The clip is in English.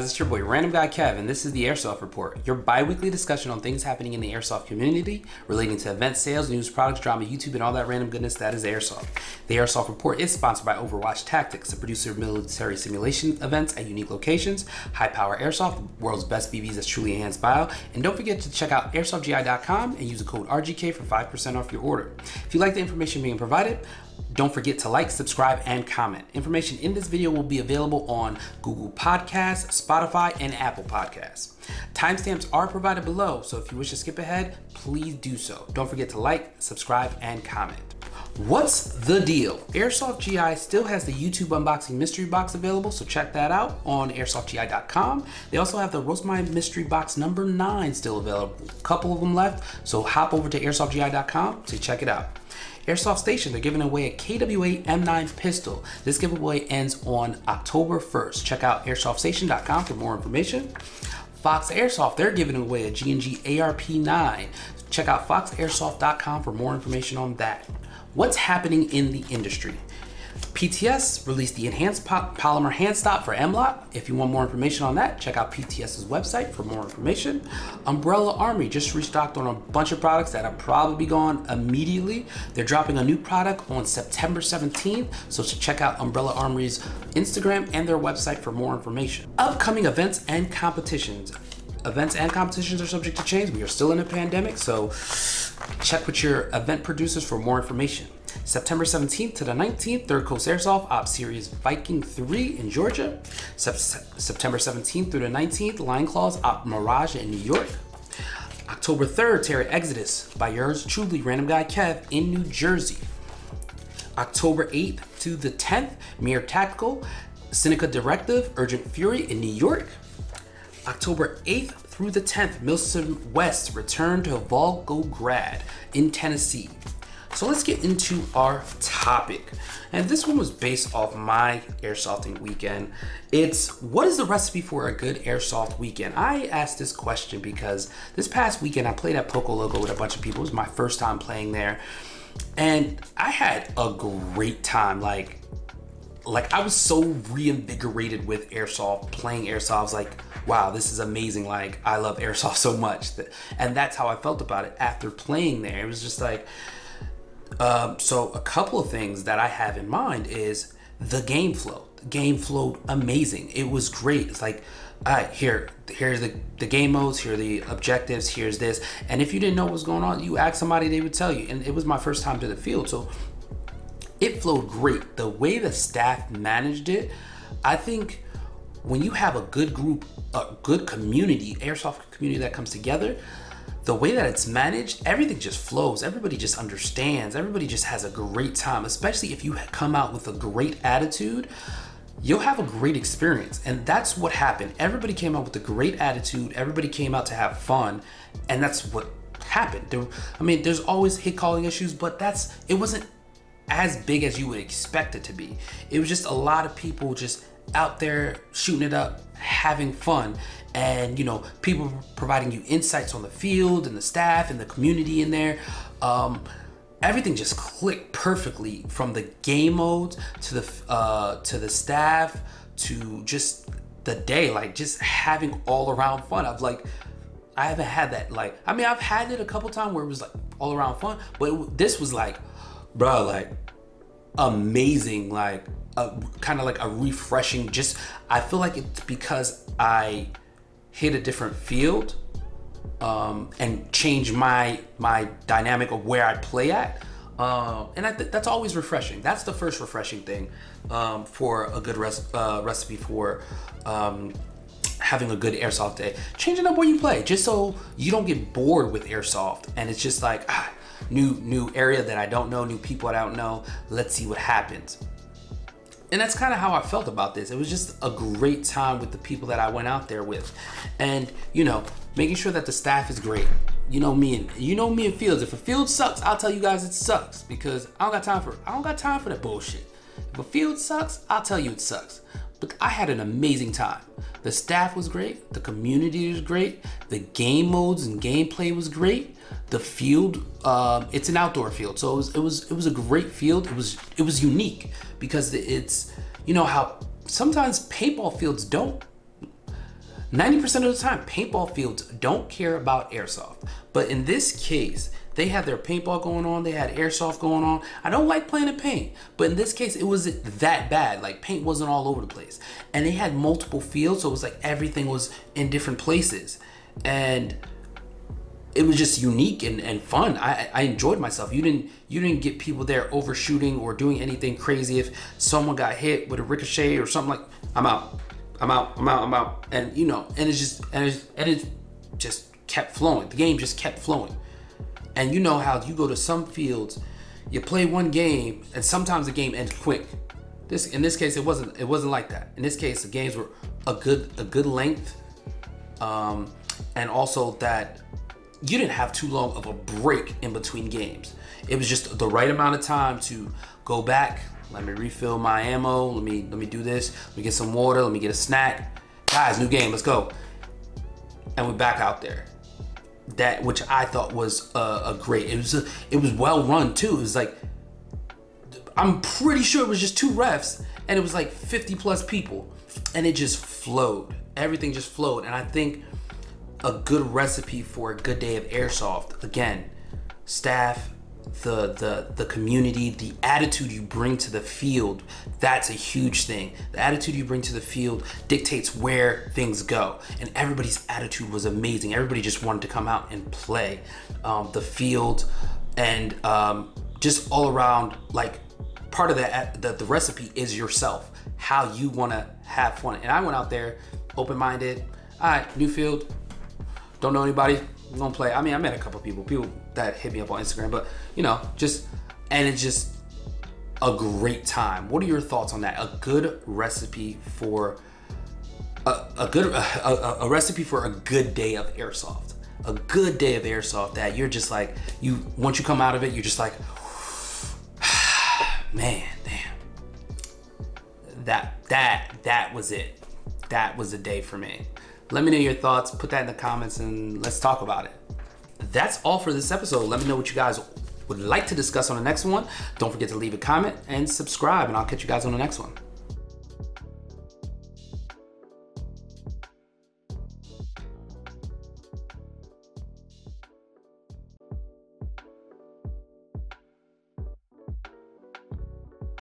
guys? It's your boy Random Guy Kev, and this is the Airsoft Report, your bi weekly discussion on things happening in the airsoft community relating to events, sales, news, products, drama, YouTube, and all that random goodness that is Airsoft. The Airsoft Report is sponsored by Overwatch Tactics, a producer of military simulation events at unique locations, High Power Airsoft, world's best BBs that's truly enhanced bio, and don't forget to check out airsoftgi.com and use the code RGK for 5% off your order. If you like the information being provided, don't forget to like, subscribe, and comment. Information in this video will be available on Google Podcasts, Spotify, and Apple Podcasts. Timestamps are provided below, so if you wish to skip ahead, please do so. Don't forget to like, subscribe, and comment. What's the deal? Airsoft GI still has the YouTube unboxing mystery box available, so check that out on airsoftgi.com. They also have the Roast My Mystery Box number 9 still available. A couple of them left, so hop over to airsoftgi.com to check it out. Airsoft Station, they're giving away a KWA M9 pistol. This giveaway ends on October 1st. Check out airsoftstation.com for more information. Fox Airsoft, they're giving away a G&G ARP9. Check out foxairsoft.com for more information on that. What's happening in the industry? PTS released the enhanced polymer hand stop for M-LOK. If you want more information on that, check out PTS's website for more information. Umbrella Armory just restocked on a bunch of products that are probably gone immediately. They're dropping a new product on September 17th, so check out Umbrella Armory's Instagram and their website for more information. Upcoming events and competitions. Events and competitions are subject to change. We are still in a pandemic, so check with your event producers for more information. September 17th to the 19th, Third Coast Airsoft Op Series Viking 3 in Georgia. Sep- September 17th through the 19th, Lion Claws Op Mirage in New York. October 3rd, Terry Exodus by yours truly, Random Guy Kev in New Jersey. October 8th to the 10th, Mir Tactical, Seneca Directive, Urgent Fury in New York. October 8th through the 10th, MilSim West return to Volgograd in Tennessee. So let's get into our topic. And this one was based off my airsofting weekend. It's what is the recipe for a good airsoft weekend? I asked this question because this past weekend I played at Poco Logo with a bunch of people. It was my first time playing there. And I had a great time. Like, like I was so reinvigorated with airsoft, playing airsoft. Like, wow, this is amazing. Like, I love airsoft so much. And that's how I felt about it after playing there. It was just like, um, so a couple of things that I have in mind is the game flow. The game flowed amazing. It was great. It's like, all right, here, here's the, the game modes, here are the objectives, here's this. And if you didn't know what was going on, you ask somebody, they would tell you. And it was my first time to the field. So it flowed great. The way the staff managed it, I think when you have a good group, a good community, airsoft community that comes together, the way that it's managed, everything just flows. Everybody just understands. Everybody just has a great time, especially if you come out with a great attitude. You'll have a great experience. And that's what happened. Everybody came out with a great attitude. Everybody came out to have fun. And that's what happened. There, I mean, there's always hit calling issues, but that's, it wasn't as big as you would expect it to be. It was just a lot of people just out there shooting it up, having fun and you know people providing you insights on the field and the staff and the community in there um, everything just clicked perfectly from the game modes to the uh, to the staff to just the day like just having all around fun i've like i haven't had that like i mean i've had it a couple times where it was like all around fun but it, this was like bro like amazing like kind of like a refreshing just i feel like it's because i hit a different field um, and change my my dynamic of where I play at. Um, and I th- that's always refreshing. That's the first refreshing thing um, for a good res- uh, recipe for um, having a good airsoft day. Changing up where you play, just so you don't get bored with airsoft, and it's just like ah, new new area that I don't know, new people I don't know. Let's see what happens and that's kind of how I felt about this. It was just a great time with the people that I went out there with, and you know, making sure that the staff is great. You know me and you know me in fields. If a field sucks, I'll tell you guys it sucks because I don't got time for I don't got time for that bullshit. If a field sucks, I'll tell you it sucks. But I had an amazing time. The staff was great, the community was great, the game modes and gameplay was great. The field, um, it's an outdoor field, so it was, it was it was a great field. It was it was unique because it's you know how sometimes paintball fields don't 90% of the time, paintball fields don't care about airsoft. But in this case, they had their paintball going on, they had airsoft going on. I don't like playing in paint, but in this case, it wasn't that bad. Like paint wasn't all over the place. And they had multiple fields, so it was like everything was in different places. And it was just unique and, and fun. I, I enjoyed myself. You didn't you didn't get people there overshooting or doing anything crazy. If someone got hit with a ricochet or something like, I'm out. I'm out, I'm out, I'm out. And you know, and it's just and it's and it just kept flowing. The game just kept flowing. And you know how you go to some fields, you play one game, and sometimes the game ends quick. This in this case it wasn't it wasn't like that. In this case the games were a good a good length. Um, and also that you didn't have too long of a break in between games. It was just the right amount of time to go back, let me refill my ammo. Let me let me do this. Let me get some water. Let me get a snack. Guys, new game. Let's go. And we're back out there. That which I thought was a, a great. It was a, it was well run too. It was like I'm pretty sure it was just two refs and it was like 50 plus people and it just flowed. Everything just flowed. And I think a good recipe for a good day of airsoft again, staff the the the community, the attitude you bring to the field, that's a huge thing. The attitude you bring to the field dictates where things go. And everybody's attitude was amazing. Everybody just wanted to come out and play. Um, the field and um, just all around, like part of that the, the recipe is yourself, how you want to have fun. And I went out there open minded. All right, new field. Don't know anybody Gonna play. I mean, I met a couple people, people that hit me up on Instagram, but you know, just and it's just a great time. What are your thoughts on that? A good recipe for a, a good a, a, a recipe for a good day of airsoft. A good day of airsoft that you're just like you once you come out of it, you're just like, man, damn. That that that was it. That was a day for me. Let me know your thoughts. Put that in the comments and let's talk about it. That's all for this episode. Let me know what you guys would like to discuss on the next one. Don't forget to leave a comment and subscribe, and I'll catch you guys on the next one.